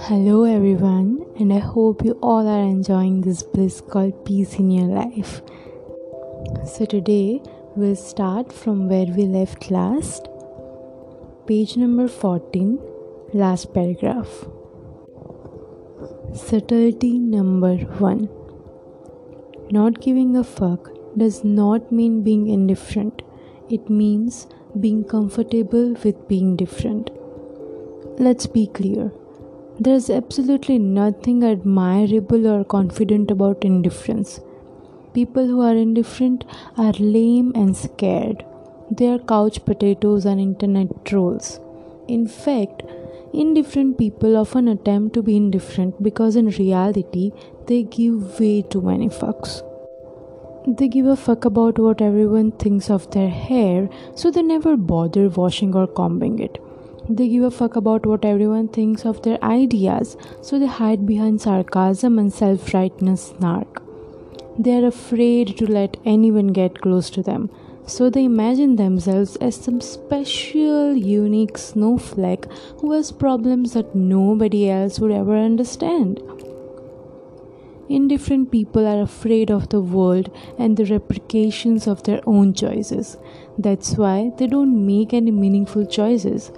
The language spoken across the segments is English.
Hello, everyone, and I hope you all are enjoying this bliss called peace in your life. So, today we'll start from where we left last, page number 14, last paragraph. Subtlety number one Not giving a fuck does not mean being indifferent, it means being comfortable with being different. Let's be clear there's absolutely nothing admirable or confident about indifference. People who are indifferent are lame and scared. They are couch potatoes and internet trolls. In fact, indifferent people often attempt to be indifferent because in reality they give way too many fucks. They give a fuck about what everyone thinks of their hair, so they never bother washing or combing it. They give a fuck about what everyone thinks of their ideas, so they hide behind sarcasm and self righteous snark. They are afraid to let anyone get close to them, so they imagine themselves as some special, unique snowflake who has problems that nobody else would ever understand. Indifferent people are afraid of the world and the repercussions of their own choices. That's why they don't make any meaningful choices.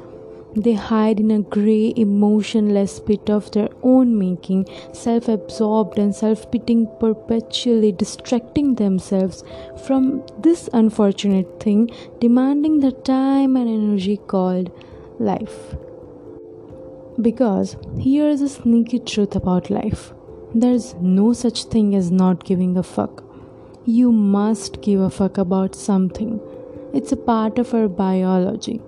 They hide in a grey, emotionless pit of their own making, self absorbed and self pitying, perpetually distracting themselves from this unfortunate thing, demanding the time and energy called life. Because here is a sneaky truth about life there's no such thing as not giving a fuck. You must give a fuck about something, it's a part of our biology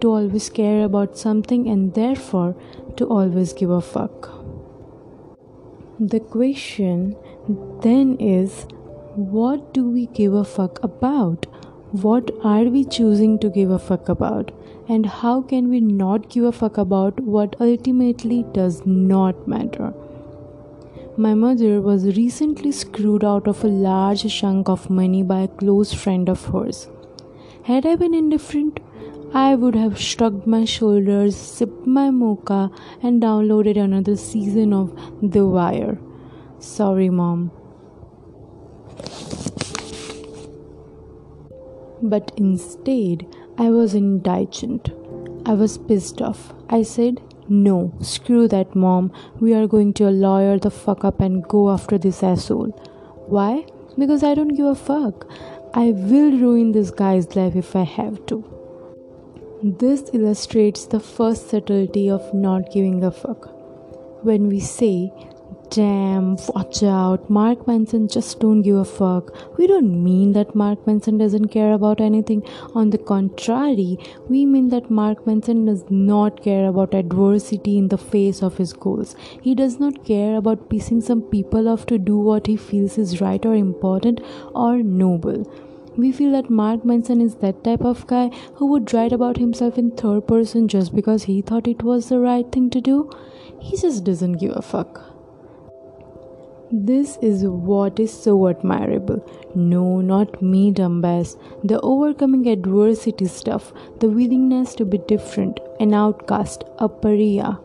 to always care about something and therefore to always give a fuck. The question then is what do we give a fuck about? What are we choosing to give a fuck about? And how can we not give a fuck about what ultimately does not matter? My mother was recently screwed out of a large chunk of money by a close friend of hers. Had I been indifferent, I would have shrugged my shoulders, sipped my mocha, and downloaded another season of The Wire. Sorry, mom. But instead, I was indignant. I was pissed off. I said, No, screw that, mom. We are going to a lawyer the fuck up and go after this asshole. Why? Because I don't give a fuck. I will ruin this guy's life if I have to. This illustrates the first subtlety of not giving a fuck. When we say, damn, watch out, Mark Manson just don't give a fuck, we don't mean that Mark Manson doesn't care about anything. On the contrary, we mean that Mark Manson does not care about adversity in the face of his goals. He does not care about pissing some people off to do what he feels is right or important or noble. We feel that Mark Manson is that type of guy who would write about himself in third person just because he thought it was the right thing to do. He just doesn't give a fuck. This is what is so admirable. No, not me, dumbass. The overcoming adversity stuff, the willingness to be different, an outcast, a pariah.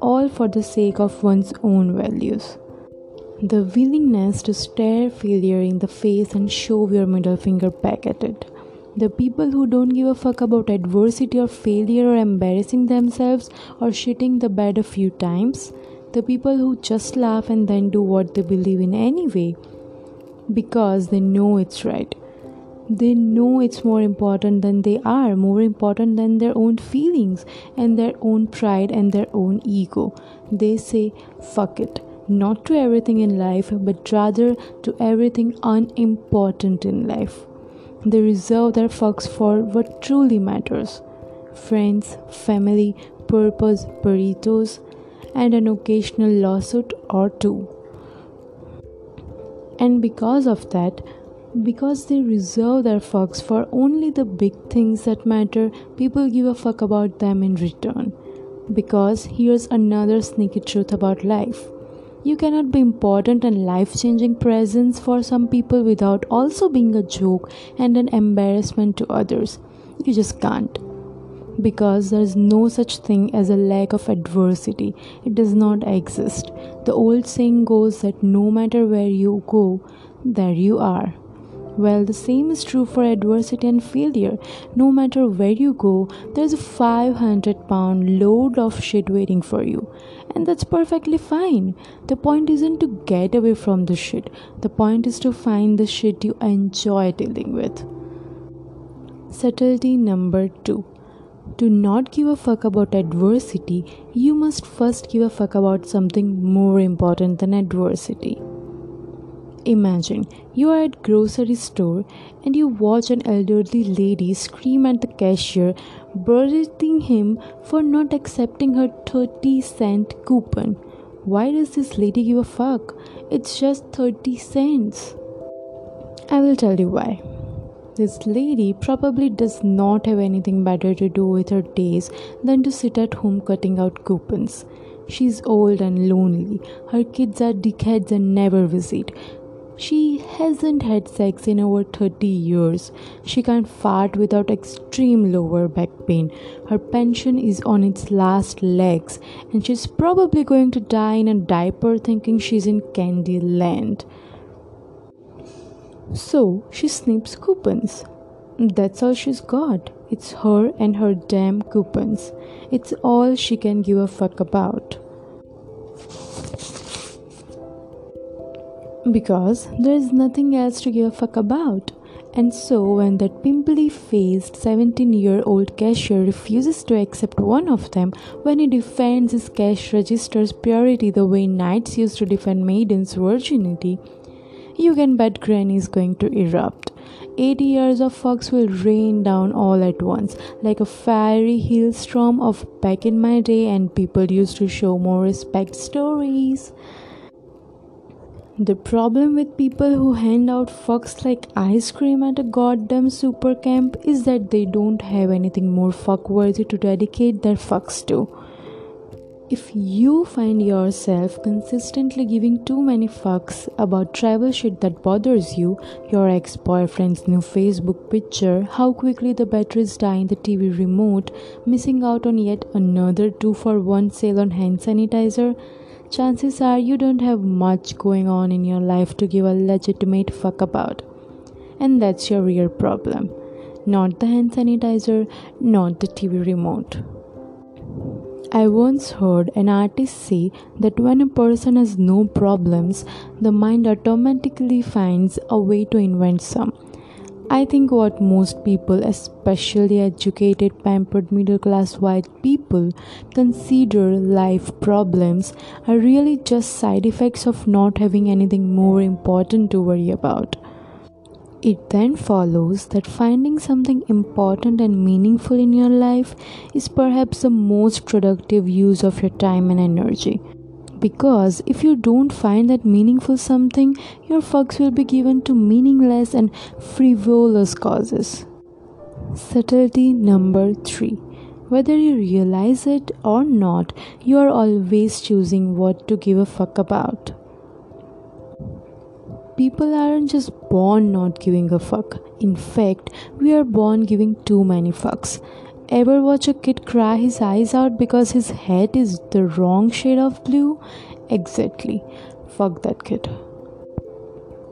All for the sake of one's own values. The willingness to stare failure in the face and shove your middle finger back at it. The people who don't give a fuck about adversity or failure or embarrassing themselves or shitting the bed a few times. The people who just laugh and then do what they believe in anyway because they know it's right. They know it's more important than they are, more important than their own feelings and their own pride and their own ego. They say, fuck it not to everything in life, but rather to everything unimportant in life. They reserve their fucks for what truly matters friends, family, purpose, burritos, and an occasional lawsuit or two. And because of that, because they reserve their fucks for only the big things that matter, people give a fuck about them in return. Because here's another sneaky truth about life you cannot be important and life changing presence for some people without also being a joke and an embarrassment to others. You just can't. Because there is no such thing as a lack of adversity, it does not exist. The old saying goes that no matter where you go, there you are. Well, the same is true for adversity and failure. No matter where you go, there's a 500 pound load of shit waiting for you. And that's perfectly fine. The point isn't to get away from the shit, the point is to find the shit you enjoy dealing with. Subtlety number two. To not give a fuck about adversity, you must first give a fuck about something more important than adversity. Imagine you are at grocery store and you watch an elderly lady scream at the cashier berating him for not accepting her 30 cent coupon. Why does this lady give a fuck? It's just 30 cents. I will tell you why. This lady probably does not have anything better to do with her days than to sit at home cutting out coupons. She's old and lonely. Her kids are dickheads and never visit. She hasn't had sex in over 30 years. She can't fart without extreme lower back pain. Her pension is on its last legs, and she's probably going to die in a diaper thinking she's in candy land. So she snips coupons. That's all she's got. It's her and her damn coupons. It's all she can give a fuck about. because there is nothing else to give a fuck about. And so, when that pimply faced 17 year old cashier refuses to accept one of them, when he defends his cash register's purity the way knights used to defend maidens' virginity, you can bet Granny is going to erupt. 80 years of fucks will rain down all at once, like a fiery hailstorm of back in my day, and people used to show more respect stories. The problem with people who hand out fucks like ice cream at a goddamn super camp is that they don't have anything more fuckworthy to dedicate their fucks to. If you find yourself consistently giving too many fucks about tribal shit that bothers you, your ex boyfriend's new Facebook picture, how quickly the batteries die in the TV remote, missing out on yet another 2 for 1 sale on hand sanitizer, chances are you don't have much going on in your life to give a legitimate fuck about. And that's your real problem. Not the hand sanitizer, not the TV remote. I once heard an artist say that when a person has no problems, the mind automatically finds a way to invent some. I think what most people, especially educated, pampered, middle class white people, consider life problems are really just side effects of not having anything more important to worry about. It then follows that finding something important and meaningful in your life is perhaps the most productive use of your time and energy because if you don't find that meaningful something, your fucks will be given to meaningless and frivolous causes. Subtlety number three. Whether you realize it or not, you are always choosing what to give a fuck about. People aren't just born not giving a fuck. In fact, we are born giving too many fucks. Ever watch a kid cry his eyes out because his head is the wrong shade of blue? Exactly. Fuck that kid.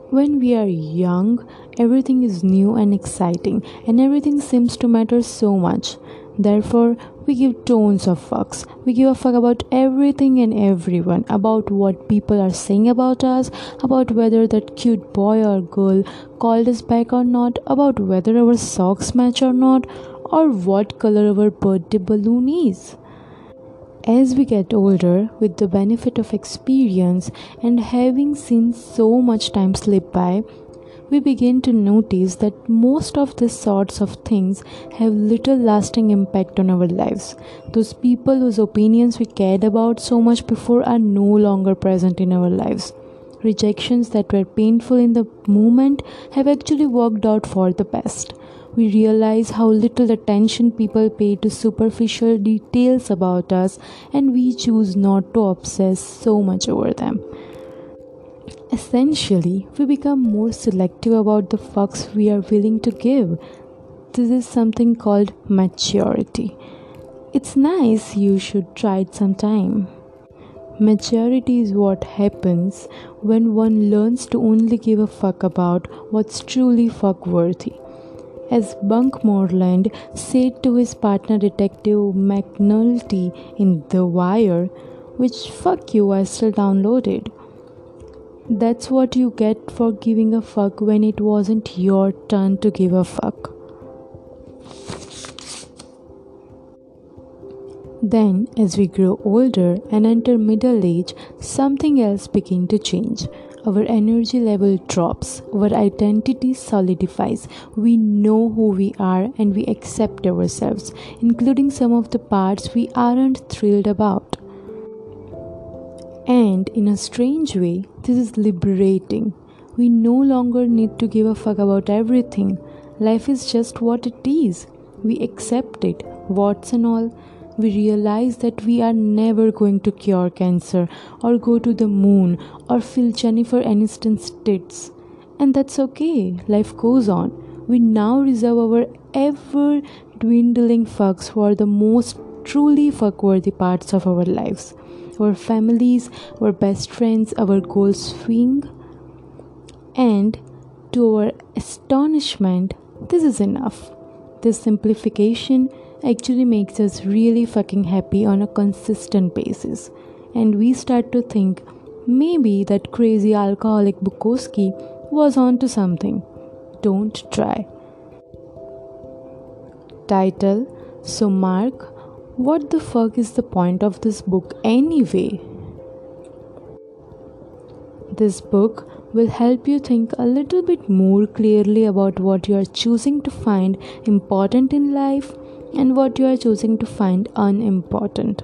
When we are young, everything is new and exciting, and everything seems to matter so much. Therefore, we give tons of fucks. We give a fuck about everything and everyone, about what people are saying about us, about whether that cute boy or girl called us back or not, about whether our socks match or not, or what color our birthday balloon is. As we get older, with the benefit of experience and having seen so much time slip by, we begin to notice that most of these sorts of things have little lasting impact on our lives. Those people whose opinions we cared about so much before are no longer present in our lives. Rejections that were painful in the moment have actually worked out for the best we realize how little attention people pay to superficial details about us and we choose not to obsess so much over them. Essentially, we become more selective about the fucks we are willing to give. this is something called maturity. It's nice, you should try it sometime. Maturity is what happens when one learns to only give a fuck about what's truly fuck worthy. As Bunk Moreland said to his partner detective McNulty in The Wire, which fuck you I still downloaded. That's what you get for giving a fuck when it wasn't your turn to give a fuck. Then, as we grow older and enter middle age, something else begins to change. Our energy level drops, our identity solidifies. We know who we are and we accept ourselves, including some of the parts we aren't thrilled about. And in a strange way, this is liberating. We no longer need to give a fuck about everything. Life is just what it is. We accept it, warts and all. We realize that we are never going to cure cancer or go to the moon or fill Jennifer Aniston's tits. And that's okay, life goes on. We now reserve our ever dwindling fucks for the most truly fuckworthy parts of our lives our families, our best friends, our goals swing. And to our astonishment, this is enough. This simplification actually makes us really fucking happy on a consistent basis. And we start to think maybe that crazy alcoholic Bukowski was onto something. Don't try. Title So, Mark, what the fuck is the point of this book anyway? This book will help you think a little bit more clearly about what you are choosing to find important in life and what you are choosing to find unimportant.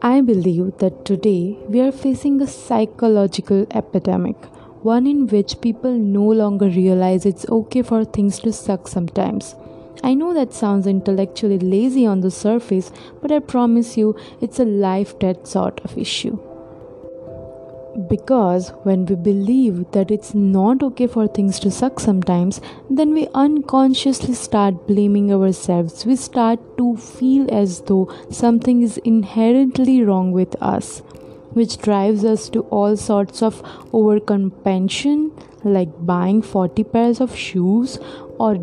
I believe that today we are facing a psychological epidemic, one in which people no longer realize it's okay for things to suck sometimes I know that sounds intellectually lazy on the surface, but I promise you it's a life death sort of issue. Because when we believe that it's not okay for things to suck sometimes, then we unconsciously start blaming ourselves. We start to feel as though something is inherently wrong with us, which drives us to all sorts of overcompensation, like buying 40 pairs of shoes or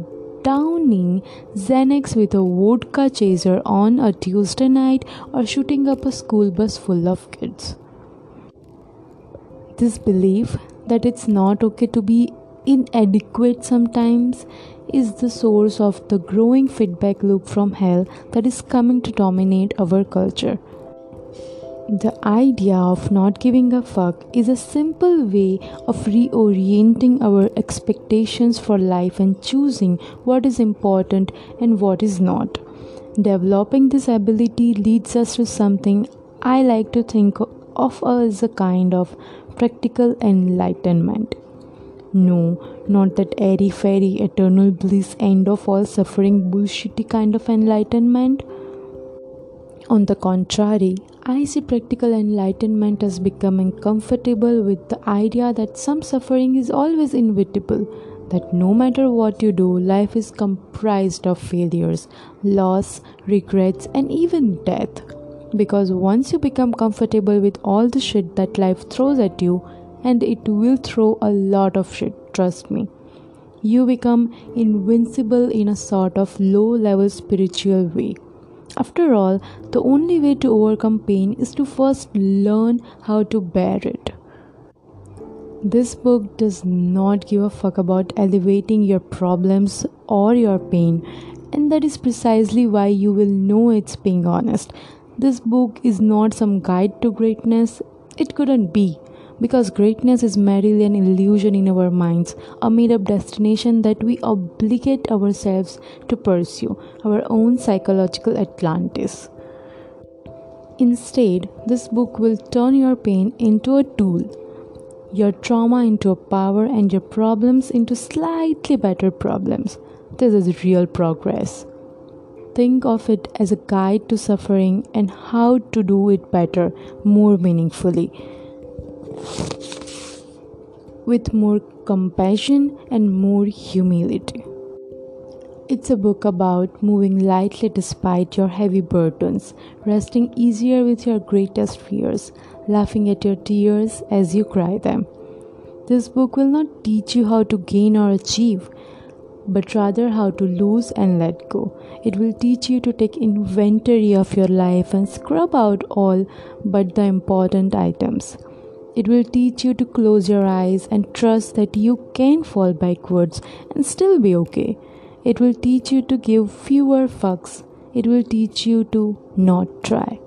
downing Xanax with a vodka chaser on a Tuesday night or shooting up a school bus full of kids. This belief that it's not okay to be inadequate sometimes is the source of the growing feedback loop from hell that is coming to dominate our culture. The idea of not giving a fuck is a simple way of reorienting our expectations for life and choosing what is important and what is not. Developing this ability leads us to something I like to think of as a kind of practical enlightenment. No, not that airy fairy eternal bliss end of all suffering bullshitty kind of enlightenment. On the contrary, I see practical enlightenment as becoming comfortable with the idea that some suffering is always inevitable, that no matter what you do, life is comprised of failures, loss, regrets, and even death. Because once you become comfortable with all the shit that life throws at you, and it will throw a lot of shit, trust me, you become invincible in a sort of low level spiritual way. After all, the only way to overcome pain is to first learn how to bear it. This book does not give a fuck about elevating your problems or your pain, and that is precisely why you will know it's being honest. This book is not some guide to greatness, it couldn't be because greatness is merely an illusion in our minds, a made up destination that we obligate ourselves to pursue, our own psychological Atlantis. Instead, this book will turn your pain into a tool, your trauma into a power, and your problems into slightly better problems. This is real progress. Think of it as a guide to suffering and how to do it better, more meaningfully with more compassion and more humility. It's a book about moving lightly despite your heavy burdens, resting easier with your greatest fears, laughing at your tears as you cry them. This book will not teach you how to gain or achieve, but rather how to lose and let go. It will teach you to take inventory of your life and scrub out all but the important items. It will teach you to close your eyes and trust that you can fall backwards and still be okay. It will teach you to give fewer fucks. It will teach you to not try.